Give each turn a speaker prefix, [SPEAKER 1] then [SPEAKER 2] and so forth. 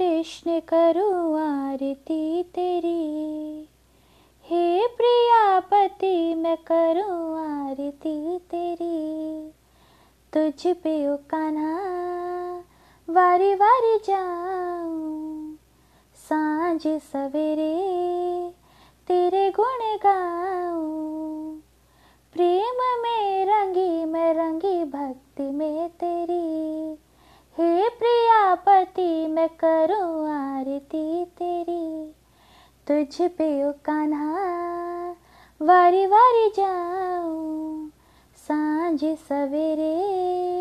[SPEAKER 1] कृष्ण करूँ आरती तेरी। हे प्रियापति, मैं करूँ आरती तेरी। तुझ पे ओ कान्हा वारी वारी जाऊँ। साँझ सवेरे तेरे गुण गाऊं। प्रेम में रंगी, मैं रंगी भक्ति में तेरी। प्रियापति मैं करूँ आरती तेरी। तुझ पे ओ कान्हा वारी वारी जाऊँ साँझ सवेरे।